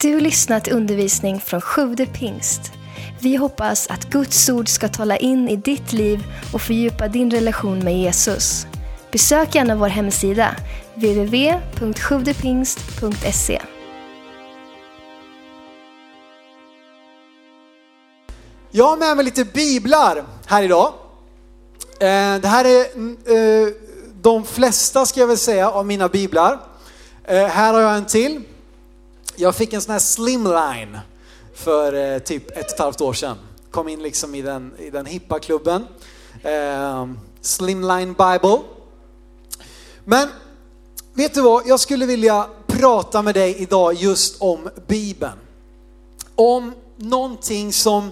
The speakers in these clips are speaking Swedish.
Du lyssnat till undervisning från Sjude pingst. Vi hoppas att Guds ord ska tala in i ditt liv och fördjupa din relation med Jesus. Besök gärna vår hemsida, www.sjuvdepingst.se. Jag har med mig lite biblar här idag. Eh, det här är mm, eh, de flesta, ska jag väl säga, av mina biblar. Eh, här har jag en till. Jag fick en sån här slimline för eh, typ ett och ett halvt år sedan. Kom in liksom i den, i den hippa klubben. Eh, Slimline Bible. Men vet du vad, jag skulle vilja prata med dig idag just om Bibeln. Om någonting som,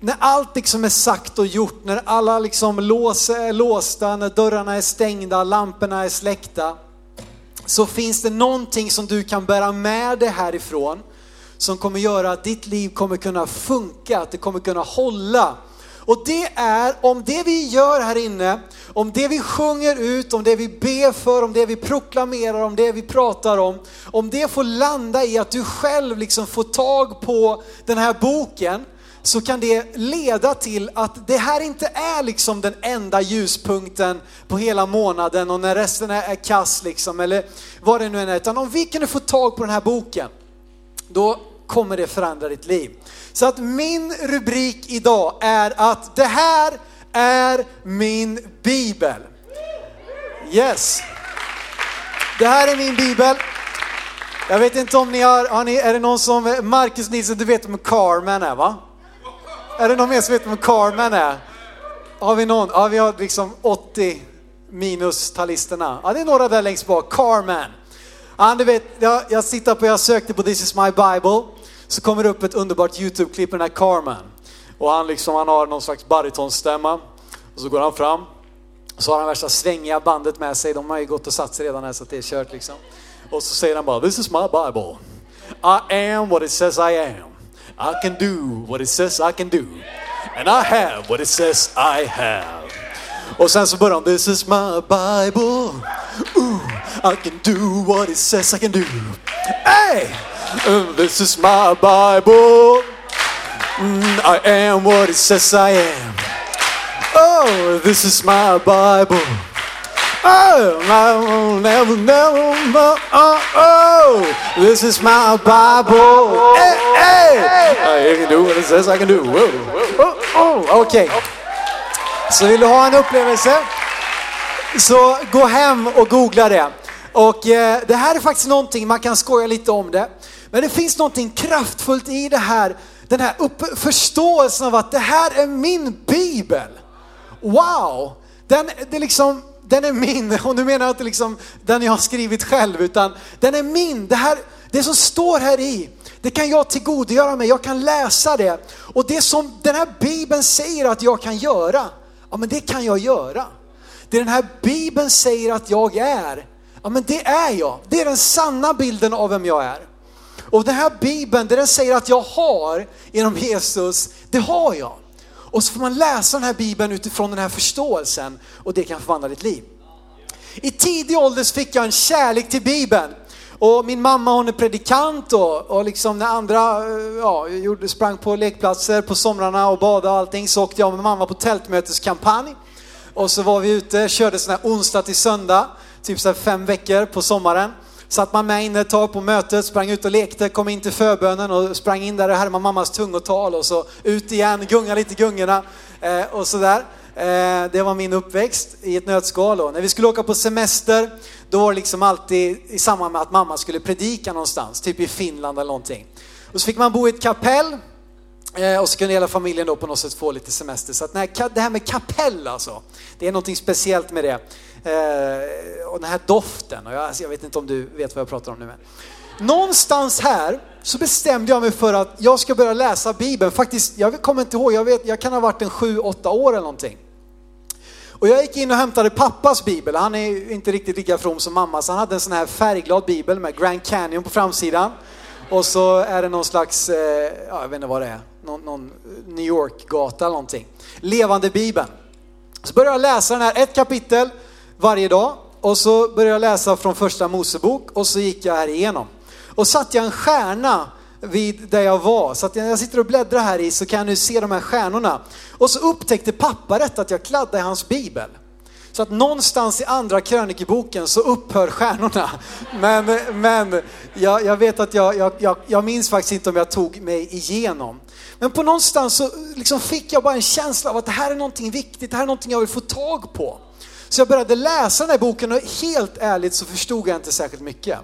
när allt liksom är sagt och gjort, när alla liksom lås är låsta, när dörrarna är stängda, lamporna är släckta, så finns det någonting som du kan bära med dig härifrån som kommer göra att ditt liv kommer kunna funka, att det kommer kunna hålla. Och det är om det vi gör här inne, om det vi sjunger ut, om det vi ber för, om det vi proklamerar, om det vi pratar om, om det får landa i att du själv liksom får tag på den här boken, så kan det leda till att det här inte är liksom den enda ljuspunkten på hela månaden och när resten är kass liksom, eller vad det nu än är. Utan om vi kunde få tag på den här boken, då kommer det förändra ditt liv. Så att min rubrik idag är att det här är min bibel. Yes. Det här är min bibel. Jag vet inte om ni har, har ni, är det någon som, Marcus Nilsson, du vet vem Carman är va? Är det någon mer som vet vem Carman är? Har vi någon? Ja, vi har liksom 80 minus talisterna. Ja, det är några där längst bak. Carman. Ja, du vet, jag, jag sitter på, jag sökte på This is my Bible, så kommer det upp ett underbart YouTube-klipp med den här Carmen. Och han liksom, han har någon slags baritonstämma. Och så går han fram, och så har han värsta svängiga bandet med sig. De har ju gått och satt sig redan här så att det är kört liksom. Och så säger han bara, this is my Bible. I am what it says I am. I can do what it says I can do. And I have what it says I have. Och sen så this is my Bible. Ooh, I can do what it says I can do. Hey! Uh, this is my Bible. Mm, I am what it says I am. Oh, this is my Bible. Oh, I will never, never, never, oh, oh, this is my Bible. Hey, hey, I can do what it says I can do. Whoa, whoa, oh, Okej, så vill du ha en upplevelse så gå hem och googla det. Och eh, det här är faktiskt någonting, man kan skoja lite om det. Men det finns någonting kraftfullt i det här, den här upp, förståelsen av att det här är min bibel. Wow! Den, det liksom, den är min, och nu menar jag inte liksom den jag har skrivit själv, utan den är min. Det, här, det som står här i, det kan jag tillgodogöra mig, jag kan läsa det. Och det som den här bibeln säger att jag kan göra, ja men det kan jag göra. Det den här bibeln säger att jag är, ja men det är jag. Det är den sanna bilden av vem jag är. Och den här bibeln, det den säger att jag har genom Jesus, det har jag. Och så får man läsa den här bibeln utifrån den här förståelsen och det kan förvandla ditt liv. I tidig ålder fick jag en kärlek till bibeln. Och min mamma hon är predikant och, och liksom när andra eh, ja, gjorde, sprang på lekplatser på somrarna och badade och allting så åkte jag med mamma på tältmöteskampanj. Och så var vi ute, körde sån här onsdag till söndag, typ så här fem veckor på sommaren. Satt man med inne ett tag på mötet, sprang ut och lekte, kom in till förbönen och sprang in där och härmade mammas tungotal och så ut igen, gunga lite gungorna eh, och sådär. Eh, det var min uppväxt i ett nötskal. Och när vi skulle åka på semester, då var det liksom alltid i samband med att mamma skulle predika någonstans, typ i Finland eller någonting. Och så fick man bo i ett kapell Eh, och så kunde hela familjen då på något sätt få lite semester. Så att nej, det här med kapell alltså, det är någonting speciellt med det. Eh, och den här doften, och jag, alltså, jag vet inte om du vet vad jag pratar om nu. Men. Någonstans här så bestämde jag mig för att jag ska börja läsa Bibeln. Faktiskt, jag kommer inte ihåg, jag, vet, jag kan ha varit en sju, åtta år eller någonting. Och jag gick in och hämtade pappas bibel. Han är inte riktigt lika from som mamma, så han hade en sån här färgglad bibel med Grand Canyon på framsidan. Och så är det någon slags, eh, jag vet inte vad det är, någon, någon New York-gata eller någonting. Levande bibeln. Så började jag läsa den här, ett kapitel varje dag. Och så började jag läsa från första Mosebok och så gick jag här igenom. Och satte jag en stjärna vid där jag var. Så att när jag sitter och bläddrar här i så kan jag nu se de här stjärnorna. Och så upptäckte pappa detta att jag kladdade i hans bibel. Så att någonstans i andra krönikeboken så upphör stjärnorna. Men, men jag, jag vet att jag, jag, jag, jag minns faktiskt inte om jag tog mig igenom. Men på någonstans så liksom fick jag bara en känsla av att det här är någonting viktigt, det här är någonting jag vill få tag på. Så jag började läsa den här boken och helt ärligt så förstod jag inte särskilt mycket.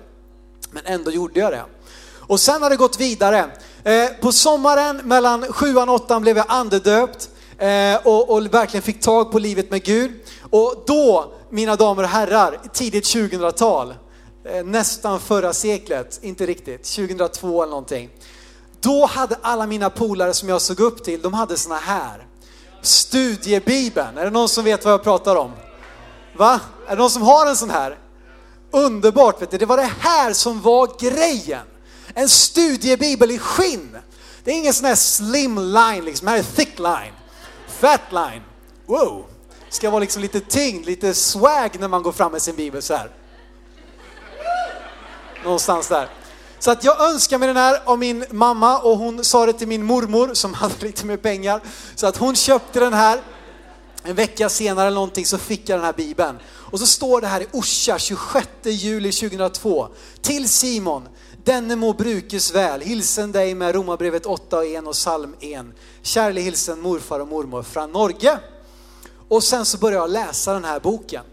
Men ändå gjorde jag det. Och sen har det gått vidare. Eh, på sommaren mellan sjuan och åttan blev jag andedöpt eh, och, och verkligen fick tag på livet med Gud. Och då, mina damer och herrar, tidigt 2000-tal, eh, nästan förra seklet, inte riktigt, 2002 eller någonting. Då hade alla mina polare som jag såg upp till, de hade såna här. Studiebibeln, är det någon som vet vad jag pratar om? Va? Är det någon som har en sån här? Underbart, vet du. det var det här som var grejen. En studiebibel i skinn. Det är ingen sån här slim line, liksom. det här är thick line. Fat line. Wow. Ska vara liksom lite tyngd, lite swag när man går fram med sin bibel så här. Någonstans där. Så att jag önskar mig den här av min mamma och hon sa det till min mormor som hade lite mer pengar. Så att hon köpte den här. En vecka senare eller någonting så fick jag den här bibeln. Och så står det här i Orsa 26 juli 2002. Till Simon, denne må brukes väl. Hilsen dig med Romarbrevet 8 och 1 och psalm 1. Kärlig hilsen morfar och mormor från Norge. Och sen så började jag läsa den här boken.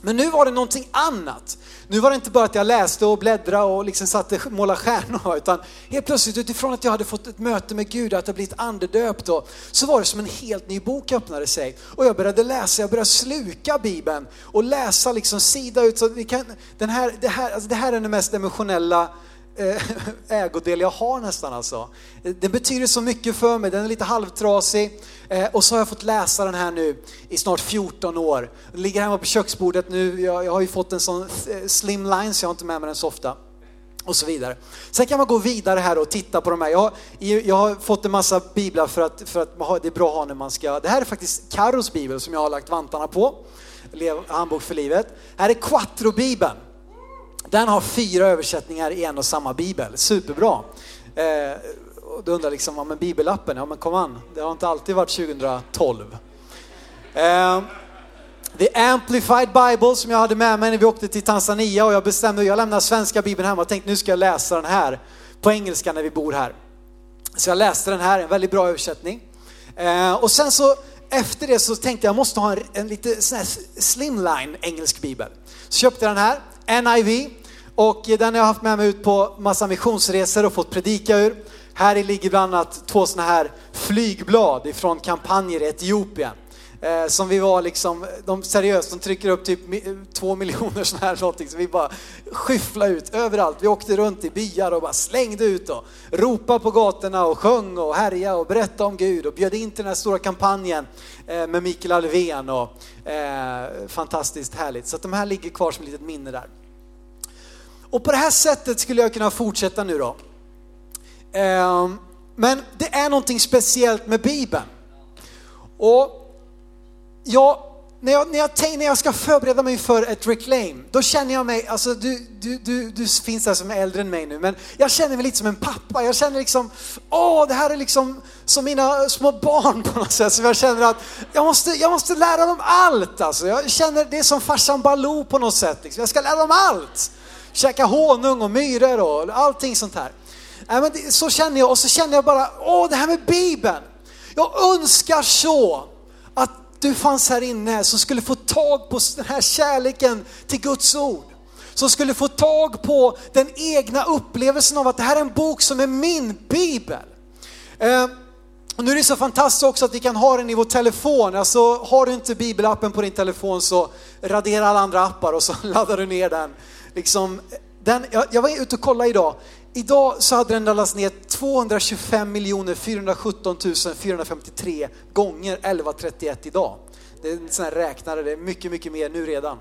Men nu var det någonting annat. Nu var det inte bara att jag läste och bläddrade och liksom satte måla stjärnor, utan helt plötsligt utifrån att jag hade fått ett möte med Gud, att jag blivit andedöpt, och, så var det som en helt ny bok öppnade sig. Och jag började läsa, jag började sluka Bibeln och läsa liksom sida ut. Så vi kan, den här, det, här, alltså det här är den mest emotionella Eh, ägodel jag har nästan alltså. Den betyder så mycket för mig, den är lite halvtrasig. Eh, och så har jag fått läsa den här nu i snart 14 år. Den ligger hemma på köksbordet nu, jag, jag har ju fått en sån eh, slim slimline så jag har inte med mig den så ofta. Och så vidare. Sen kan man gå vidare här och titta på de här. Jag har, jag har fått en massa biblar för att, för att det är bra att ha när man ska... Det här är faktiskt Carros bibel som jag har lagt vantarna på. Handbok för livet. Här är Quattro-bibeln. Den har fyra översättningar i en och samma bibel. Superbra. Eh, och du undrar liksom, ja men bibelappen, ja men kom an, det har inte alltid varit 2012. Eh, The Amplified Bible som jag hade med mig när vi åkte till Tanzania och jag bestämde, jag lämnar svenska bibeln hemma och tänkte nu ska jag läsa den här på engelska när vi bor här. Så jag läste den här, en väldigt bra översättning. Eh, och sen så efter det så tänkte jag, jag måste ha en, en lite sån här slimline engelsk bibel. Så köpte jag den här, NIV, och den har jag haft med mig ut på massa missionsresor och fått predika ur. Här ligger bland annat två sådana här flygblad ifrån kampanjer i Etiopien. Eh, som vi var liksom, de seriöst, de trycker upp typ två miljoner sådana här någonting. Så vi bara skyfflade ut överallt. Vi åkte runt i byar och bara slängde ut och ropade på gatorna och sjöng och härja och berättade om Gud och bjöd in till den här stora kampanjen eh, med Mikael Alvén och eh, fantastiskt härligt. Så att de här ligger kvar som ett litet minne där. Och på det här sättet skulle jag kunna fortsätta nu då. Ehm, men det är någonting speciellt med Bibeln. Och jag, när, jag, när, jag, när jag ska förbereda mig för ett reclaim, då känner jag mig, alltså du, du, du, du finns där som är äldre än mig nu, men jag känner mig lite som en pappa. Jag känner liksom, åh det här är liksom som mina små barn på något sätt. Så jag känner att jag måste, jag måste lära dem allt alltså. Jag känner det är som farsan Baloo på något sätt. Liksom. Jag ska lära dem allt käka honung och myror och allting sånt här. Äh, men det, så känner jag och så känner jag bara, åh det här med Bibeln. Jag önskar så du fanns här inne som skulle få tag på den här kärleken till Guds ord. Som skulle få tag på den egna upplevelsen av att det här är en bok som är min bibel. Eh, och nu är det så fantastiskt också att vi kan ha den i vår telefon. Alltså har du inte bibelappen på din telefon så radera alla andra appar och så laddar du ner den liksom, den, jag, jag var ute och kollade idag. Idag så hade den laddats ner 225 417 453 gånger 1131 idag. Det är en sån här räknare, det är mycket, mycket mer nu redan.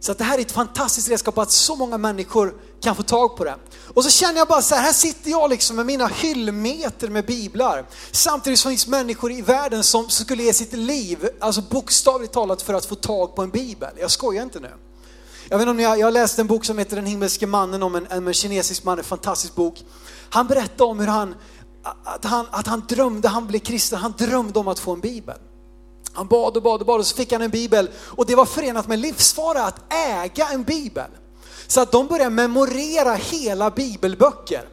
Så att det här är ett fantastiskt redskap att så många människor kan få tag på det. Och så känner jag bara så här, här sitter jag liksom med mina hyllmeter med biblar. Samtidigt som det finns människor i världen som skulle ge sitt liv, alltså bokstavligt talat för att få tag på en bibel. Jag skojar inte nu. Jag vet inte om jag, jag läste en bok som heter Den himmelske mannen om en, en kinesisk man, en fantastisk bok. Han berättade om hur han, att han, att han drömde, han blev kristen, han drömde om att få en bibel. Han bad och bad och bad och så fick han en bibel och det var förenat med livsfara att äga en bibel. Så att de började memorera hela bibelböcker.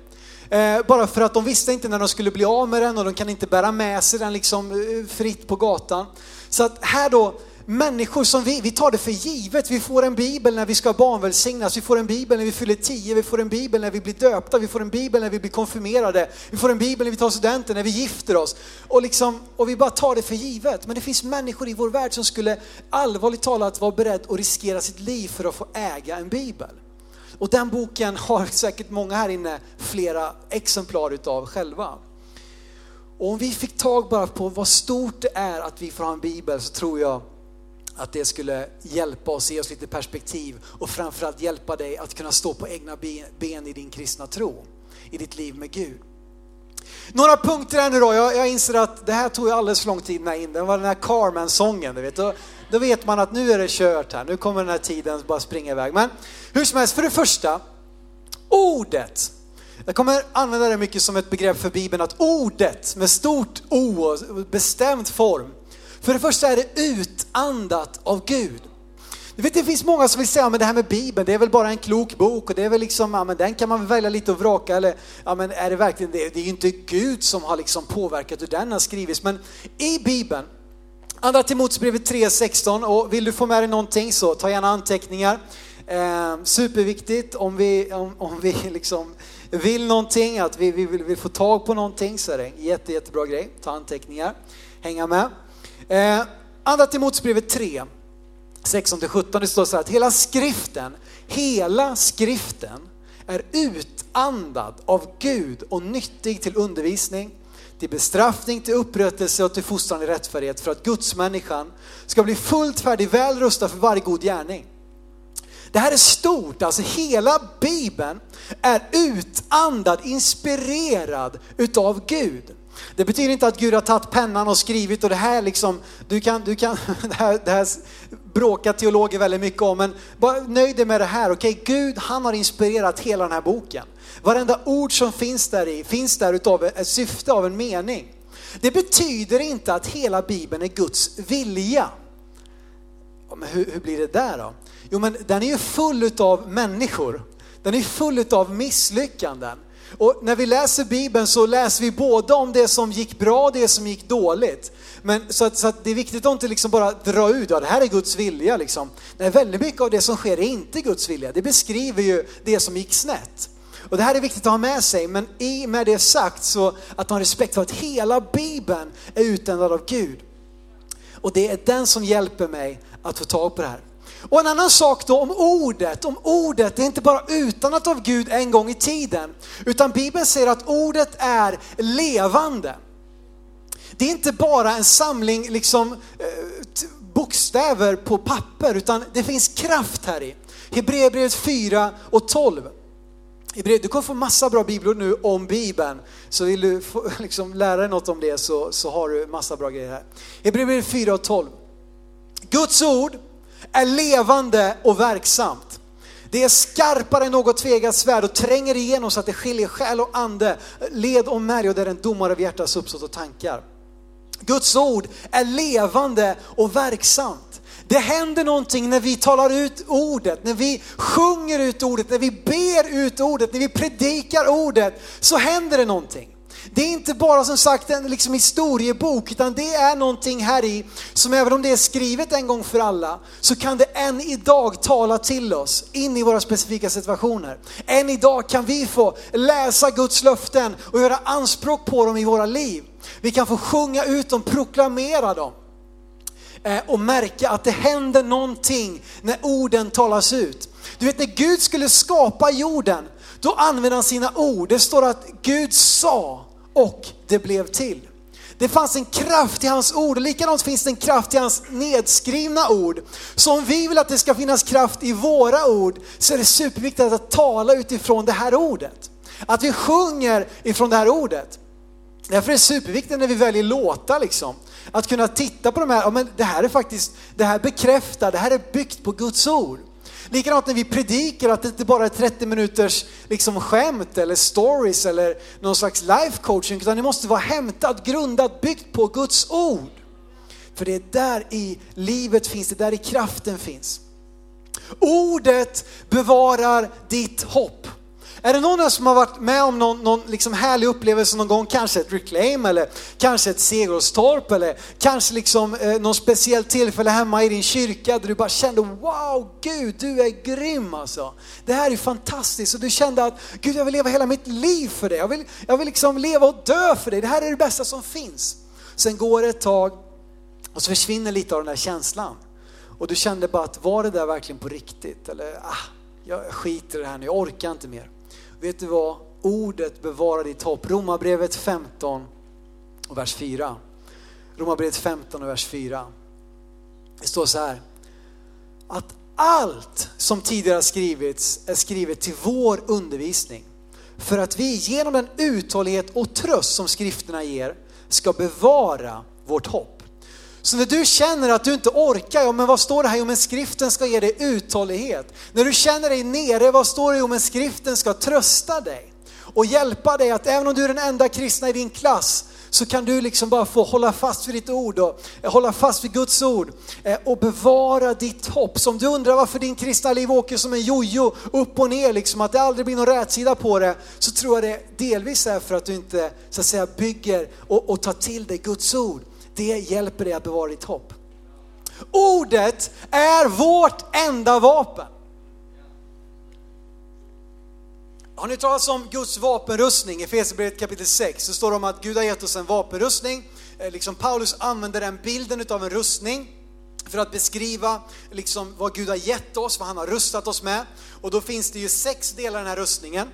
Eh, bara för att de visste inte när de skulle bli av med den och de kan inte bära med sig den liksom eh, fritt på gatan. Så att här då, människor som vi, vi tar det för givet. Vi får en bibel när vi ska barnvälsignas, vi får en bibel när vi fyller tio, vi får en bibel när vi blir döpta, vi får en bibel när vi blir konfirmerade, vi får en bibel när vi tar studenten, när vi gifter oss. Och, liksom, och vi bara tar det för givet. Men det finns människor i vår värld som skulle allvarligt talat vara beredd att riskera sitt liv för att få äga en bibel. Och den boken har säkert många här inne flera exemplar utav själva. Och om vi fick tag bara på vad stort det är att vi får ha en bibel så tror jag att det skulle hjälpa oss, ge oss lite perspektiv och framförallt hjälpa dig att kunna stå på egna ben i din kristna tro, i ditt liv med Gud. Några punkter här nu då, jag, jag inser att det här tog alldeles för lång tid med in, det var den här Carmen-sången, du vet. Då, då vet man att nu är det kört här, nu kommer den här tiden bara springa iväg. Men hur som helst, för det första, ordet. Jag kommer använda det mycket som ett begrepp för Bibeln, att ordet med stort O och bestämd form. För det första är det utandat av Gud. Du vet, det finns många som vill säga, men det här med Bibeln, det är väl bara en klok bok och det är väl liksom, ja men den kan man väl välja lite och vraka eller, ja men är det verkligen det? Det är ju inte Gud som har liksom påverkat hur den har skrivits, men i Bibeln, Andra Timoteusbrevet 3.16 och vill du få med dig någonting så ta gärna anteckningar. Eh, superviktigt om vi, om, om vi liksom vill någonting, att vi, vi vill, vill, få tag på någonting så är det en jätte, jättebra grej. Ta anteckningar, hänga med. Eh, Andra Timoteusbrevet 3, 16-17, det står så här att hela skriften, hela skriften är utandad av Gud och nyttig till undervisning, till bestraffning, till upprättelse och till fostran i rättfärdighet för att Guds människan ska bli fullt färdig, väl rustad för varje god gärning. Det här är stort, alltså hela Bibeln är utandad, inspirerad utav Gud. Det betyder inte att Gud har tagit pennan och skrivit och det här liksom, du kan, du kan, det här, det här bråkar teologer väldigt mycket om, men bara nöj dig med det här. Okej, okay? Gud han har inspirerat hela den här boken. Varenda ord som finns där i finns där utav ett syfte, av en mening. Det betyder inte att hela Bibeln är Guds vilja. Men hur, hur blir det där då? Jo men den är ju full utav människor. Den är full utav misslyckanden. Och när vi läser Bibeln så läser vi både om det som gick bra och det som gick dåligt. Men, så, att, så att det är viktigt att inte liksom bara dra ut, ja det här är Guds vilja liksom. Nej, väldigt mycket av det som sker är inte Guds vilja. Det beskriver ju det som gick snett. Och det här är viktigt att ha med sig, men i med det sagt så att ha respekt för att hela Bibeln är utändad av Gud. Och det är den som hjälper mig att få tag på det här. Och en annan sak då om ordet, om ordet, det är inte bara utanat av Gud en gång i tiden, utan Bibeln säger att ordet är levande. Det är inte bara en samling liksom, eh, bokstäver på papper, utan det finns kraft här i. Hebreerbrevet 4 och 12. Du kommer få massa bra bibelord nu om Bibeln. Så vill du få, liksom, lära dig något om det så, så har du massa bra grejer här. Hebreerbrevet 4 och 12. Guds ord är levande och verksamt. Det är skarpare än något tvegat svärd och tränger igenom så att det skiljer själ och ande, led och märg och det är en domare av hjärtats uppsåt och tankar. Guds ord är levande och verksamt. Det händer någonting när vi talar ut ordet, när vi sjunger ut ordet, när vi ber ut ordet, när vi predikar ordet, så händer det någonting. Det är inte bara som sagt en liksom historiebok, utan det är någonting här i som även om det är skrivet en gång för alla, så kan det än idag tala till oss in i våra specifika situationer. Än idag kan vi få läsa Guds löften och göra anspråk på dem i våra liv. Vi kan få sjunga ut dem, proklamera dem eh, och märka att det händer någonting när orden talas ut. Du vet när Gud skulle skapa jorden, då använde han sina ord. Det står att Gud sa och det blev till. Det fanns en kraft i hans ord och likadant finns det en kraft i hans nedskrivna ord. Så om vi vill att det ska finnas kraft i våra ord så är det superviktigt att tala utifrån det här ordet. Att vi sjunger ifrån det här ordet. Därför är det superviktigt när vi väljer låtar liksom. Att kunna titta på de här, ja men det här är faktiskt, det här bekräftar, det här är byggt på Guds ord. Likadant när vi predikar, att det inte bara är 30 minuters liksom skämt eller stories eller någon slags life coaching, utan det måste vara hämtat, grundat, byggt på Guds ord. För det är där i livet finns, det är där i kraften finns. Ordet bevarar ditt hopp. Är det någon här som har varit med om någon, någon liksom härlig upplevelse någon gång, kanske ett reclaim eller kanske ett Segerstorp eller kanske liksom eh, någon speciellt tillfälle hemma i din kyrka där du bara kände wow, Gud du är grym alltså. Det här är fantastiskt och du kände att Gud jag vill leva hela mitt liv för dig. Jag vill, jag vill liksom leva och dö för dig. Det här är det bästa som finns. Sen går det ett tag och så försvinner lite av den här känslan. Och du kände bara att var det där verkligen på riktigt? Eller ah, jag skiter i det här nu, jag orkar inte mer. Vet du vad? Ordet bevarar ditt hopp. Romarbrevet 15 och vers 4. Romarbrevet 15 och vers 4. Det står så här. Att allt som tidigare har skrivits är skrivet till vår undervisning. För att vi genom den uthållighet och tröst som skrifterna ger ska bevara vårt hopp. Så när du känner att du inte orkar, ja men vad står det här? Jo men skriften ska ge dig uthållighet. När du känner dig nere, vad står det? Jo men skriften ska trösta dig och hjälpa dig att även om du är den enda kristna i din klass så kan du liksom bara få hålla fast vid ditt ord och eh, hålla fast vid Guds ord eh, och bevara ditt hopp. Så om du undrar varför din kristna liv åker som en jojo upp och ner, liksom, att det aldrig blir någon rätsida på det, så tror jag det delvis är för att du inte så att säga bygger och, och tar till dig Guds ord. Det hjälper dig att bevara ditt hopp. Ordet är vårt enda vapen. Har ni talat om Guds vapenrustning? I Efesierbrevet kapitel 6 så står det om att Gud har gett oss en vapenrustning. Eh, liksom Paulus använder den bilden av en rustning för att beskriva liksom vad Gud har gett oss, vad han har rustat oss med. Och då finns det ju sex delar i den här rustningen.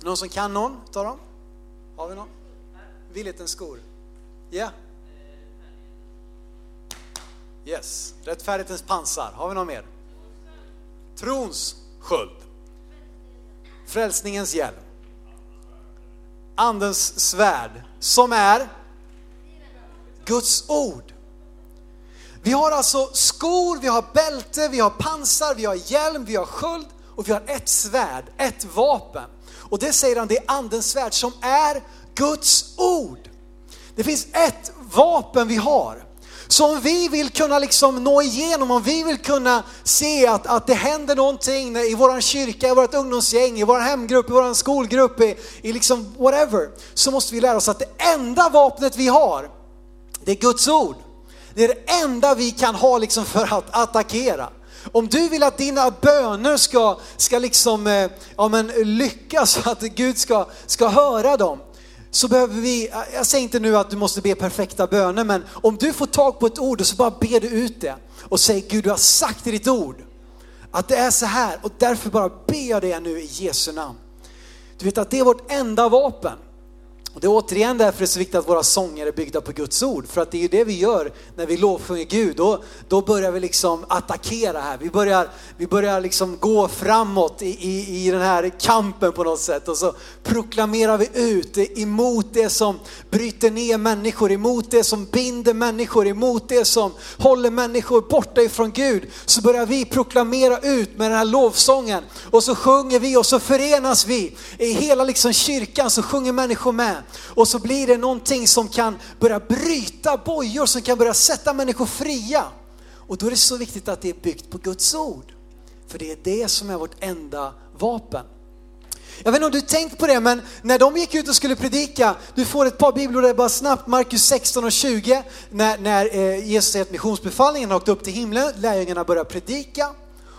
Någon som kan någon Ta dem? Har vi någon? Viljetens skor? Ja. Yeah. Yes, rättfärdighetens pansar. Har vi någon mer? Trons sköld. Frälsningens hjälm. Andens svärd som är Guds ord. Vi har alltså skor, vi har bälte, vi har pansar, vi har hjälm, vi har sköld och vi har ett svärd, ett vapen. Och det säger han, det är andens svärd som är Guds ord. Det finns ett vapen vi har så om vi vill kunna liksom nå igenom, om vi vill kunna se att, att det händer någonting i vår kyrka, i vårt ungdomsgäng, i vår hemgrupp, i vår skolgrupp, i, i liksom whatever, så måste vi lära oss att det enda vapnet vi har, det är Guds ord. Det är det enda vi kan ha liksom för att attackera. Om du vill att dina böner ska, ska liksom, eh, ja, men lyckas, så att Gud ska, ska höra dem, så behöver vi, jag säger inte nu att du måste be perfekta böner, men om du får tag på ett ord och så bara ber du ut det och säger Gud du har sagt i ditt ord att det är så här och därför bara ber jag det nu i Jesu namn. Du vet att det är vårt enda vapen. Och det är återigen därför det är så viktigt att våra sånger är byggda på Guds ord. För att det är ju det vi gör när vi lovsjunger Gud. Då, då börjar vi liksom attackera här. Vi börjar, vi börjar liksom gå framåt i, i, i den här kampen på något sätt. Och så proklamerar vi ut emot det som bryter ner människor, emot det som binder människor, emot det som håller människor borta ifrån Gud. Så börjar vi proklamera ut med den här lovsången. Och så sjunger vi och så förenas vi. I hela liksom kyrkan så sjunger människor med. Och så blir det någonting som kan börja bryta bojor, som kan börja sätta människor fria. Och då är det så viktigt att det är byggt på Guds ord. För det är det som är vårt enda vapen. Jag vet inte om du tänkt på det, men när de gick ut och skulle predika, du får ett par bibelord där bara snabbt, Markus 16 och 20, när, när eh, Jesus säger att missionsbefallningen har åkt upp till himlen, lärjungarna börjar predika.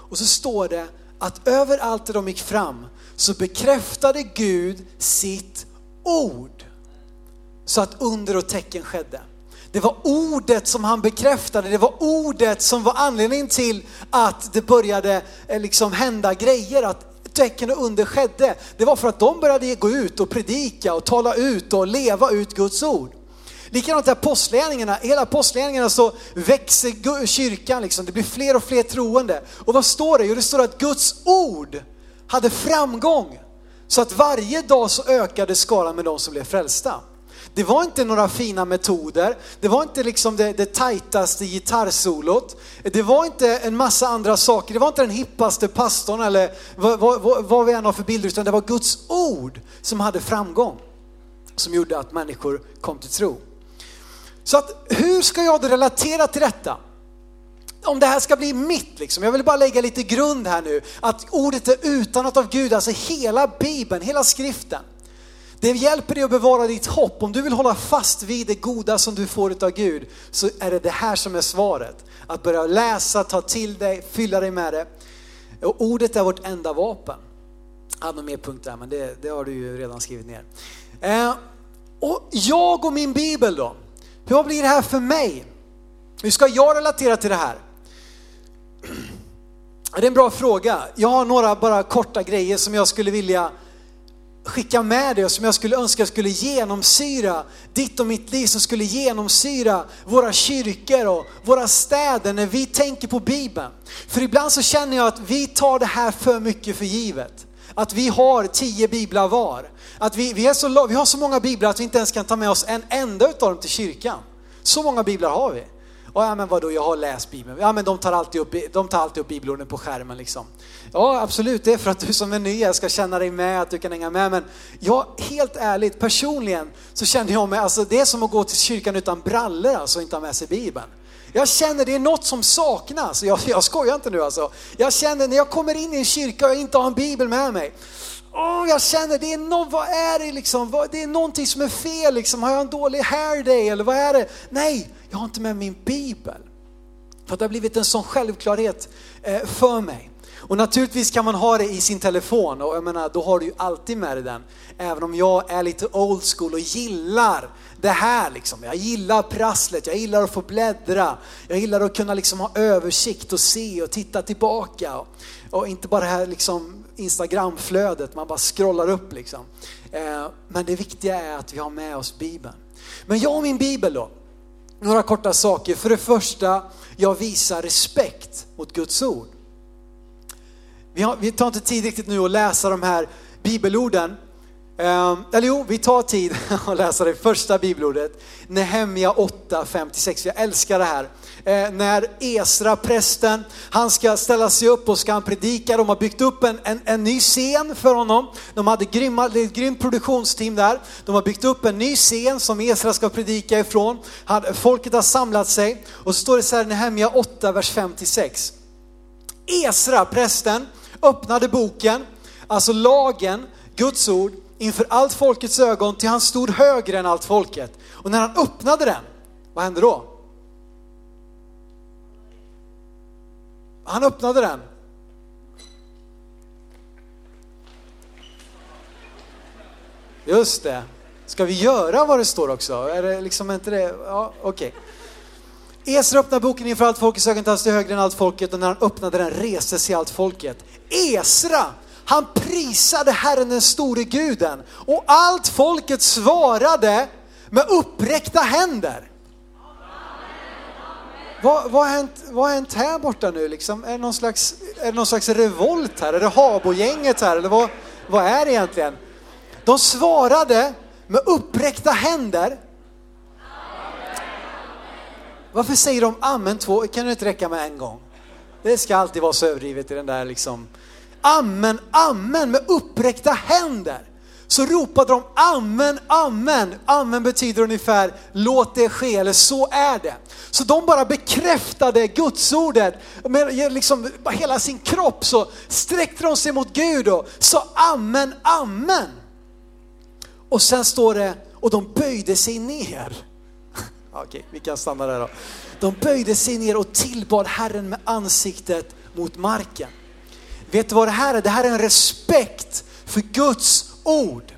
Och så står det att överallt där de gick fram så bekräftade Gud sitt ord så att under och tecken skedde. Det var ordet som han bekräftade, det var ordet som var anledningen till att det började eh, liksom hända grejer, att tecken och under skedde. Det var för att de började gå ut och predika och tala ut och leva ut Guds ord. Likadant i apostlagärningarna, hela apostlagärningarna så växer kyrkan, liksom. det blir fler och fler troende. Och vad står det? Jo det står att Guds ord hade framgång. Så att varje dag så ökade skalan med de som blev frälsta. Det var inte några fina metoder. Det var inte liksom det, det tajtaste gitarrsolot. Det var inte en massa andra saker. Det var inte den hippaste pastorn eller vad, vad, vad vi än har för bilder, utan det var Guds ord som hade framgång. Som gjorde att människor kom till tro. Så att hur ska jag då relatera till detta? om det här ska bli mitt, liksom. jag vill bara lägga lite grund här nu, att ordet är utanat av Gud, alltså hela bibeln, hela skriften. Det hjälper dig att bevara ditt hopp. Om du vill hålla fast vid det goda som du får av Gud så är det det här som är svaret. Att börja läsa, ta till dig, fylla dig med det. Och ordet är vårt enda vapen. Jag hade mer punkt där men det, det, har du ju redan skrivit ner. Eh, och jag och min bibel då? Hur blir det här för mig? Hur ska jag relatera till det här? Det är en bra fråga. Jag har några bara korta grejer som jag skulle vilja skicka med dig och som jag skulle önska skulle genomsyra ditt och mitt liv, som skulle genomsyra våra kyrkor och våra städer när vi tänker på Bibeln. För ibland så känner jag att vi tar det här för mycket för givet. Att vi har tio biblar var. Att vi, vi, är så, vi har så många biblar att vi inte ens kan ta med oss en enda utav dem till kyrkan. Så många biblar har vi. Och ja men vadå, jag har läst Bibeln. Ja men de tar alltid upp, de tar alltid upp bibelorden på skärmen liksom. Ja absolut, det är för att du som är ny ska känna dig med, att du kan hänga med. Men jag, helt ärligt, personligen så känner jag mig, alltså det är som att gå till kyrkan utan brallor alltså, och inte ha med sig Bibeln. Jag känner det är något som saknas, jag, jag skojar inte nu alltså. Jag känner när jag kommer in i en kyrka och inte har en bibel med mig, oh, jag känner det är no, vad är det liksom? Det är någonting som är fel liksom. Har jag en dålig hair day eller vad är det? Nej, jag har inte med min bibel. För det har blivit en sån självklarhet eh, för mig. Och naturligtvis kan man ha det i sin telefon och jag menar, då har du ju alltid med dig den. Även om jag är lite old school och gillar det här liksom. Jag gillar prasslet, jag gillar att få bläddra. Jag gillar att kunna liksom ha översikt och se och titta tillbaka. Och, inte bara det här liksom Instagramflödet, man bara scrollar upp liksom. Eh, men det viktiga är att vi har med oss Bibeln. Men jag och min Bibel då, några korta saker. För det första, jag visar respekt mot Guds ord. Vi, har, vi tar inte tid riktigt nu att läsa de här bibelorden. Eh, eller jo, vi tar tid att läsa det första bibelordet. Nehemja 8, 5-6. Jag älskar det här eh, när Esra, prästen, han ska ställa sig upp och ska han predika. De har byggt upp en, en, en ny scen för honom. De hade grymma, det är ett grymt produktionsteam där. De har byggt upp en ny scen som Esra ska predika ifrån. folket har samlat sig och så står det så här i Nehemja 8, vers 5-6. Esra, prästen, öppnade boken, alltså lagen, Guds ord, inför allt folkets ögon till han stod högre än allt folket. Och när han öppnade den, vad hände då? Han öppnade den. Just det. Ska vi göra vad det står också? Är det liksom inte det? Ja, okej. Okay. Esra öppnar boken inför allt folkets ögon till högre än allt folket och när han öppnade den reste sig allt folket. Esra, han prisade Herren den store guden och allt folket svarade med uppräckta händer. Vad, vad, har hänt, vad har hänt här borta nu liksom? Är det någon slags, är det någon slags revolt här? Är det Habo-gänget här? Eller vad, vad är det egentligen? De svarade med uppräckta händer. Varför säger de amen två? Kan det inte räcka med en gång? Det ska alltid vara så överdrivet i den där liksom. Amen, amen med uppräckta händer så ropade de amen, amen. Amen betyder ungefär låt det ske eller så är det. Så de bara bekräftade gudsordet med liksom hela sin kropp så sträckte de sig mot Gud och sa amen, amen. Och sen står det, och de böjde sig ner. Okej, vi kan stanna där då. De böjde sig ner och tillbad Herren med ansiktet mot marken. Vet du vad det här är? Det här är en respekt för Guds ord.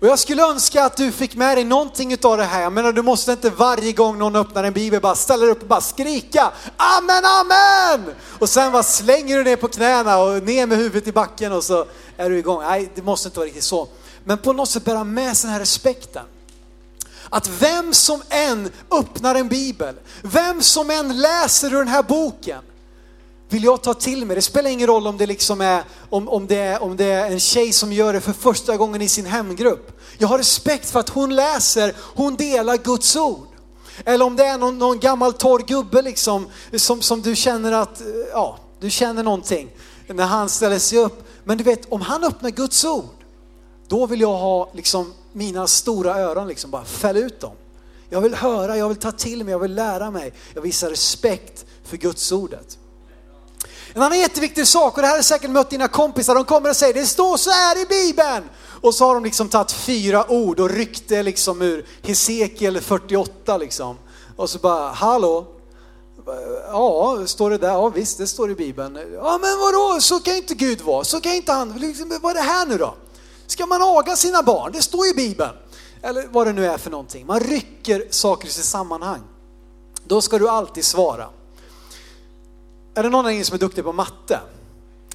Och jag skulle önska att du fick med dig någonting av det här. Jag menar, du måste inte varje gång någon öppnar en bibel bara ställa dig upp och bara skrika Amen, amen! Och sen bara slänger du ner på knäna och ner med huvudet i backen och så är du igång. Nej, det måste inte vara riktigt så. Men på något sätt bära med sig den här respekten. Att vem som än öppnar en bibel, vem som än läser ur den här boken, vill jag ta till mig. Det spelar ingen roll om det, liksom är, om, om, det är, om det är en tjej som gör det för första gången i sin hemgrupp. Jag har respekt för att hon läser, hon delar Guds ord. Eller om det är någon, någon gammal torr gubbe liksom, som, som du känner att, ja, du känner någonting när han ställer sig upp. Men du vet, om han öppnar Guds ord, då vill jag ha liksom mina stora öron liksom bara fälla ut dem. Jag vill höra, jag vill ta till mig, jag vill lära mig. Jag visar respekt för Guds ordet. En annan jätteviktig sak, och det här har säkert mött dina kompisar, de kommer och säger det står så här i Bibeln. Och så har de liksom tagit fyra ord och ryckt det liksom ur Hesekiel 48 liksom. Och så bara, hallå? Ja, står det där? Ja visst, det står i Bibeln. Ja men vadå, så kan inte Gud vara, så kan inte han, liksom, vad är det här nu då? Ska man aga sina barn? Det står i Bibeln. Eller vad det nu är för någonting. Man rycker saker i sitt sammanhang. Då ska du alltid svara. Är det någon här inne som är duktig på matte?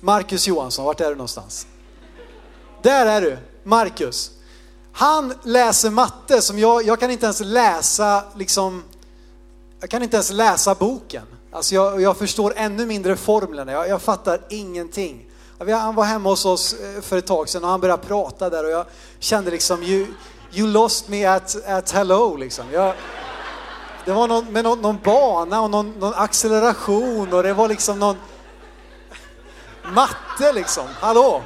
Marcus Johansson, vart är du någonstans? Där är du, Marcus. Han läser matte som jag, jag kan inte ens läsa liksom, jag kan inte ens läsa boken. Alltså jag, jag förstår ännu mindre formlerna, jag, jag fattar ingenting. Han var hemma hos oss eh, för ett tag sedan och han började prata där och jag kände liksom, you, you lost me at, at hello liksom. Jag, det var någon, med någon, någon bana och någon, någon, acceleration och det var liksom någon matte liksom. Hallå!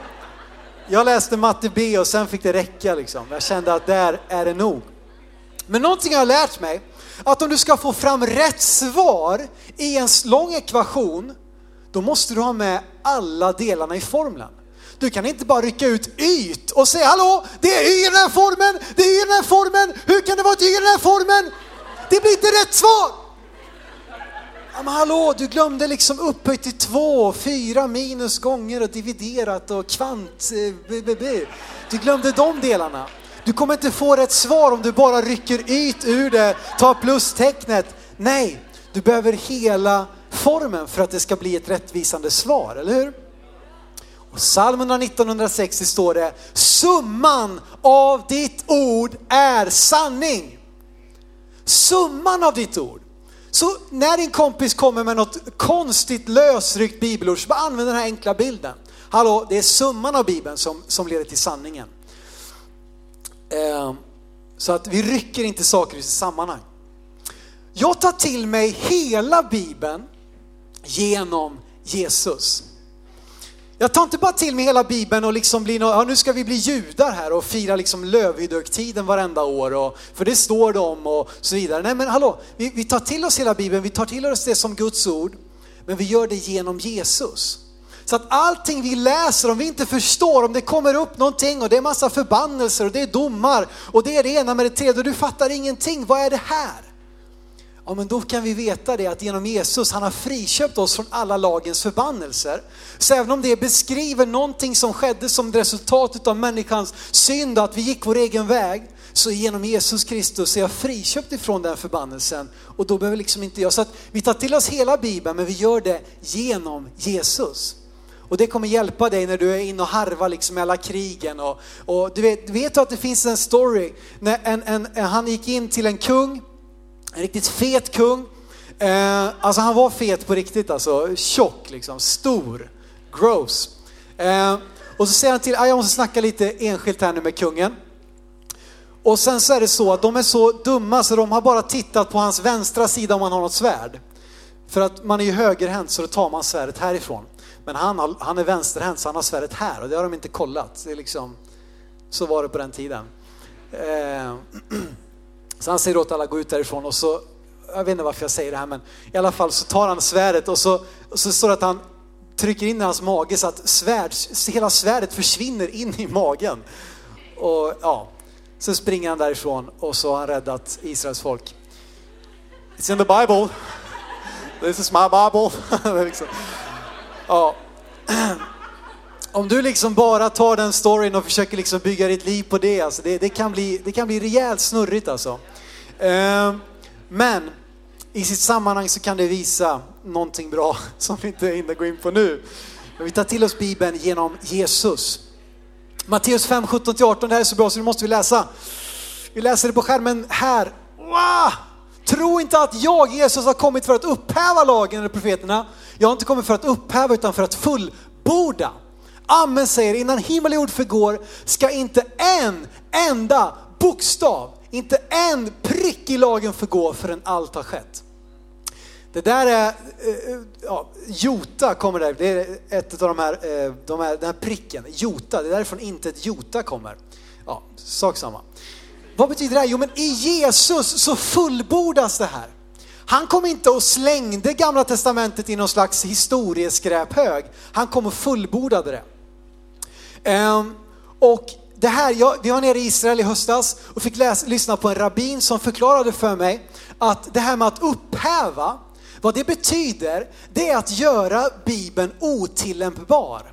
Jag läste matte B och sen fick det räcka liksom. Jag kände att där är det nog. Men någonting jag har lärt mig, att om du ska få fram rätt svar i en lång ekvation, då måste du ha med alla delarna i formeln. Du kan inte bara rycka ut yt och säga hallå, det är y i den här formen, det är y i den här formen, hur kan det vara ett y i den här formen? Det blir inte rätt svar! Ja, men hallå, du glömde liksom upphöjt till två, fyra minus gånger och dividerat och kvant... Eh, du glömde de delarna. Du kommer inte få rätt svar om du bara rycker yt ur det, tar plustecknet. Nej, du behöver hela formen för att det ska bli ett rättvisande svar, eller hur? Och psalm 1960 står det, summan av ditt ord är sanning. Summan av ditt ord. Så när din kompis kommer med något konstigt lösryckt bibelord så bara använd den här enkla bilden. Hallå, det är summan av bibeln som, som leder till sanningen. Eh, så att vi rycker inte saker i sitt sammanhang. Jag tar till mig hela bibeln genom Jesus. Jag tar inte bara till mig hela bibeln och liksom blir no, ja, nu ska vi bli judar här och fira liksom Lövhyddohögtiden varenda år och, för det står det om och så vidare. Nej men hallå, vi, vi tar till oss hela bibeln, vi tar till oss det som Guds ord, men vi gör det genom Jesus. Så att allting vi läser, om vi inte förstår, om det kommer upp någonting och det är massa förbannelser och det är domar och det är det ena med det tredje och du fattar ingenting, vad är det här? Ja men då kan vi veta det att genom Jesus, han har friköpt oss från alla lagens förbannelser. Så även om det beskriver någonting som skedde som resultat av människans synd, att vi gick vår egen väg, så genom Jesus Kristus är jag friköpt ifrån den förbannelsen. Och då behöver liksom inte jag, så att vi tar till oss hela Bibeln men vi gör det genom Jesus. Och det kommer hjälpa dig när du är inne och harvar liksom i alla krigen. Och, och du vet, vet du att det finns en story när en, en, en, han gick in till en kung en riktigt fet kung. Eh, alltså han var fet på riktigt alltså, tjock liksom, stor, gross. Eh, och så säger han till, ah, jag måste snacka lite enskilt här nu med kungen. Och sen så är det så att de är så dumma så de har bara tittat på hans vänstra sida om han har något svärd. För att man är ju högerhänt så då tar man svärdet härifrån. Men han, har, han är vänsterhänt så han har svärdet här och det har de inte kollat. Det är liksom, så var det på den tiden. Eh, Så han säger åt alla att gå ut därifrån och så, jag vet inte varför jag säger det här men i alla fall så tar han svärdet och så, och så står det att han trycker in i hans mage så att svärd, hela svärdet försvinner in i magen. Och ja, så springer han därifrån och så har han räddat Israels folk. It's in the Bible. This is my Bible. liksom. ja om du liksom bara tar den storyn och försöker liksom bygga ditt liv på det, alltså det, det, kan bli, det kan bli rejält snurrigt alltså. Eh, men i sitt sammanhang så kan det visa någonting bra som vi inte hinner gå in på nu. Men vi tar till oss Bibeln genom Jesus. Matteus 5, 17-18, det här är så bra så nu måste vi läsa. Vi läser det på skärmen här. Wow! Tro inte att jag, Jesus, har kommit för att upphäva lagen eller profeterna. Jag har inte kommit för att upphäva utan för att fullborda. Amen säger, innan himmel och jord förgår ska inte en enda bokstav, inte en prick i lagen förgå förrän allt har skett. Det där är, eh, eh, ja, Jota kommer där, det är ett av de här, eh, de här, den här pricken, Jota, det är därifrån inte ett Jota kommer. Ja, sak samma. Vad betyder det här? Jo men i Jesus så fullbordas det här. Han kom inte och slängde gamla testamentet i någon slags historieskräphög. Han kom och fullbordade det. Ehm, och det här, jag, vi var nere i Israel i höstas och fick läs, lyssna på en rabbin som förklarade för mig att det här med att upphäva, vad det betyder, det är att göra Bibeln otillämpbar.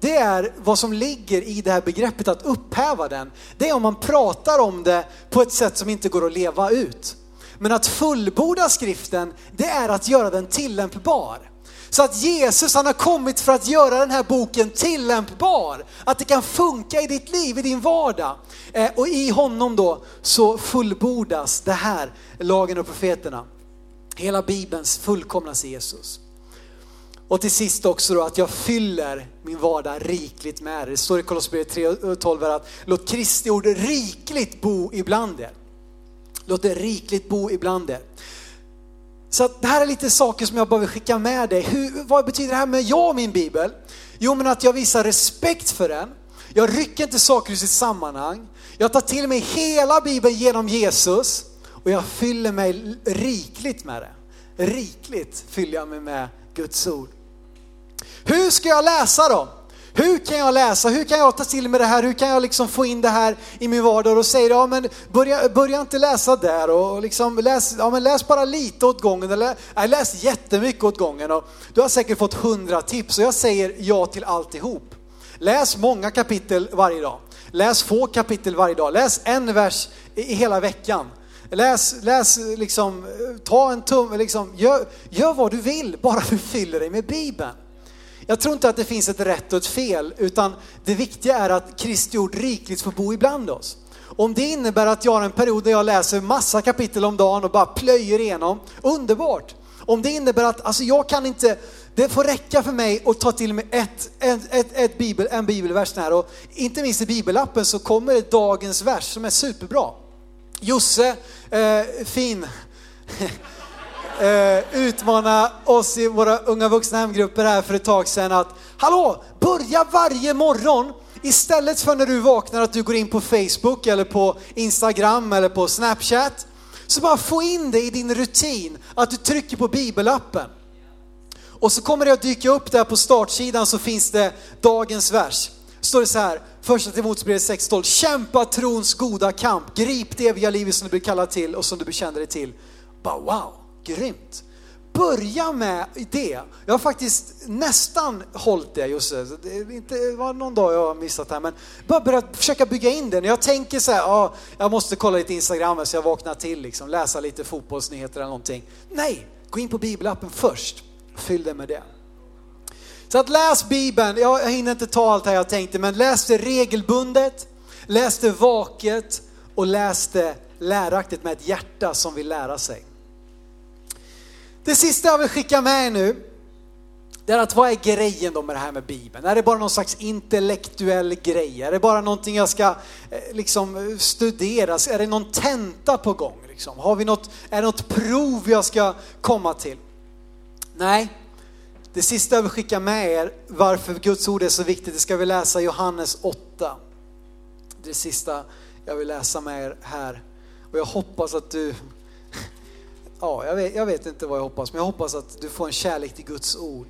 Det är vad som ligger i det här begreppet att upphäva den. Det är om man pratar om det på ett sätt som inte går att leva ut. Men att fullborda skriften, det är att göra den tillämpbar. Så att Jesus han har kommit för att göra den här boken tillämpbar. Att det kan funka i ditt liv, i din vardag. Eh, och i honom då så fullbordas det här, lagen och profeterna. Hela bibelns fullkomnas i Jesus. Och till sist också då att jag fyller min vardag rikligt med det. Det står i Kolosserbrevet 3.12 att låt Kristi ord rikligt bo ibland er. Låt det rikligt bo ibland er. Så det här är lite saker som jag behöver skicka med dig. Hur, vad betyder det här med jag och min bibel? Jo men att jag visar respekt för den. Jag rycker inte saker ur sitt sammanhang. Jag tar till mig hela bibeln genom Jesus och jag fyller mig rikligt med det. Rikligt fyller jag mig med Guds ord. Hur ska jag läsa då? Hur kan jag läsa? Hur kan jag ta till mig det här? Hur kan jag liksom få in det här i min vardag? Och säger ja men börja, börja inte läsa där och liksom läs, ja, men läs bara lite åt gången. Eller nej, läs jättemycket åt gången. Och du har säkert fått hundra tips och jag säger ja till alltihop. Läs många kapitel varje dag. Läs få kapitel varje dag. Läs en vers i hela veckan. Läs, läs liksom, eh, ta en tumme, liksom, gör, gör vad du vill, bara du fyller dig med Bibeln. Jag tror inte att det finns ett rätt och ett fel, utan det viktiga är att Kristi ord rikligt får bo ibland oss. Om det innebär att jag har en period där jag läser massa kapitel om dagen och bara plöjer igenom, underbart. Om det innebär att alltså jag kan inte, det får räcka för mig att ta till mig ett, ett, ett, ett bibel, en bibelvers här och inte minst i bibelappen så kommer det dagens vers som är superbra. Josse, eh, fin, eh, utmana oss i våra unga vuxna hemgrupper här för ett tag sedan att hallå, börja varje morgon istället för när du vaknar att du går in på Facebook eller på Instagram eller på Snapchat. Så bara få in det i din rutin att du trycker på bibelappen. Och så kommer det att dyka upp där på startsidan så finns det dagens vers. Står det så här, första Timoteusbrevet 6.12. Kämpa trons goda kamp, grip det eviga livet som du blir kallad till och som du bekänner dig till. Bara wow! Grymt! Börja med det. Jag har faktiskt nästan hållit det Josse. Det, inte, det var någon dag jag har missat här men bara börja försöka bygga in det. När jag tänker så här, ja, jag måste kolla lite Instagram så jag vaknar till liksom, läsa lite fotbollsnyheter eller någonting. Nej, gå in på bibelappen först. Fyll det med det. Så att läs bibeln, jag hinner inte ta allt här jag tänkte men läs det regelbundet, läs det vaket och läs det läraktigt med ett hjärta som vill lära sig. Det sista jag vill skicka med er nu, det är att vad är grejen då med det här med Bibeln? Är det bara någon slags intellektuell grej? Är det bara någonting jag ska eh, liksom studera? Är det någon tenta på gång? Liksom? Har vi något, är det något prov jag ska komma till? Nej, det sista jag vill skicka med er, varför Guds ord är så viktigt, det ska vi läsa Johannes 8. Det sista jag vill läsa med er här. Och jag hoppas att du ja, jag vet, jag vet inte vad jag hoppas, men jag hoppas att du får en kärlek till Guds ord.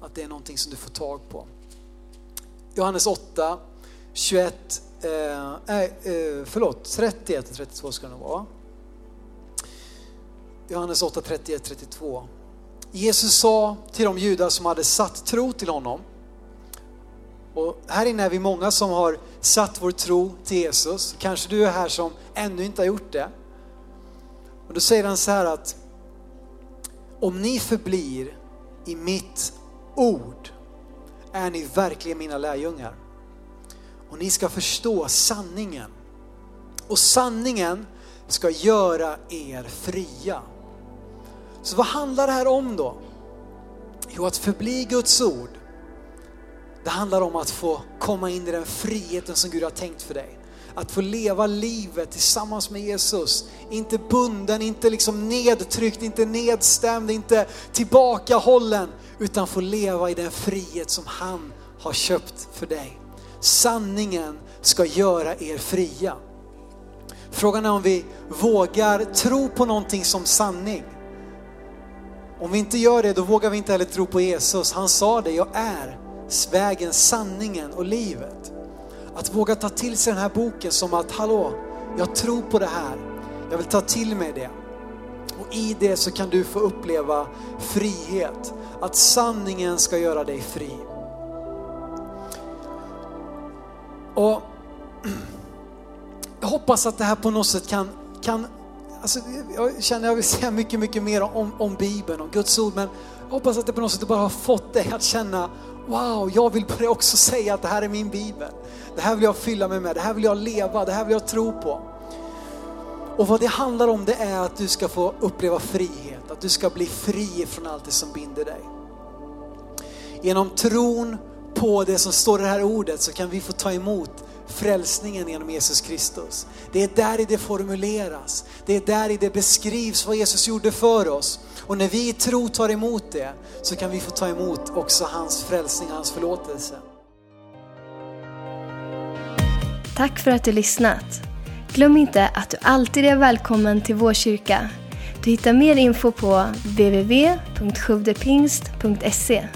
Att det är någonting som du får tag på. Johannes 8, 21, eh, eh, förlåt, 31 och 32 ska det nog vara. Johannes 8, 31, 32. Jesus sa till de judar som hade satt tro till honom, och här inne är vi många som har satt vår tro till Jesus. Kanske du är här som ännu inte har gjort det. Och då säger han så här att om ni förblir i mitt ord är ni verkligen mina lärjungar. Och ni ska förstå sanningen. Och sanningen ska göra er fria. Så vad handlar det här om då? Jo, att förbli Guds ord, det handlar om att få komma in i den friheten som Gud har tänkt för dig. Att få leva livet tillsammans med Jesus. Inte bunden, inte liksom nedtryckt, inte nedstämd, inte tillbakahållen. Utan få leva i den frihet som han har köpt för dig. Sanningen ska göra er fria. Frågan är om vi vågar tro på någonting som sanning. Om vi inte gör det, då vågar vi inte heller tro på Jesus. Han sa det, jag är vägen, sanningen och livet. Att våga ta till sig den här boken som att, hallå, jag tror på det här. Jag vill ta till mig det. Och i det så kan du få uppleva frihet. Att sanningen ska göra dig fri. Och jag hoppas att det här på något sätt kan, kan alltså, jag känner jag vill säga mycket, mycket mer om, om Bibeln, om Guds ord, men jag hoppas att det på något sätt bara har fått dig att känna, wow, jag vill börja också säga att det här är min Bibel. Det här vill jag fylla mig med, det här vill jag leva, det här vill jag tro på. Och vad det handlar om det är att du ska få uppleva frihet, att du ska bli fri från allt det som binder dig. Genom tron på det som står i det här ordet så kan vi få ta emot frälsningen genom Jesus Kristus. Det är där i det formuleras. Det är där i det beskrivs vad Jesus gjorde för oss. Och när vi i tro tar emot det så kan vi få ta emot också hans frälsning, hans förlåtelse. Tack för att du lyssnat. Glöm inte att du alltid är välkommen till vår kyrka. Du hittar mer info på www.sjuvdepingst.se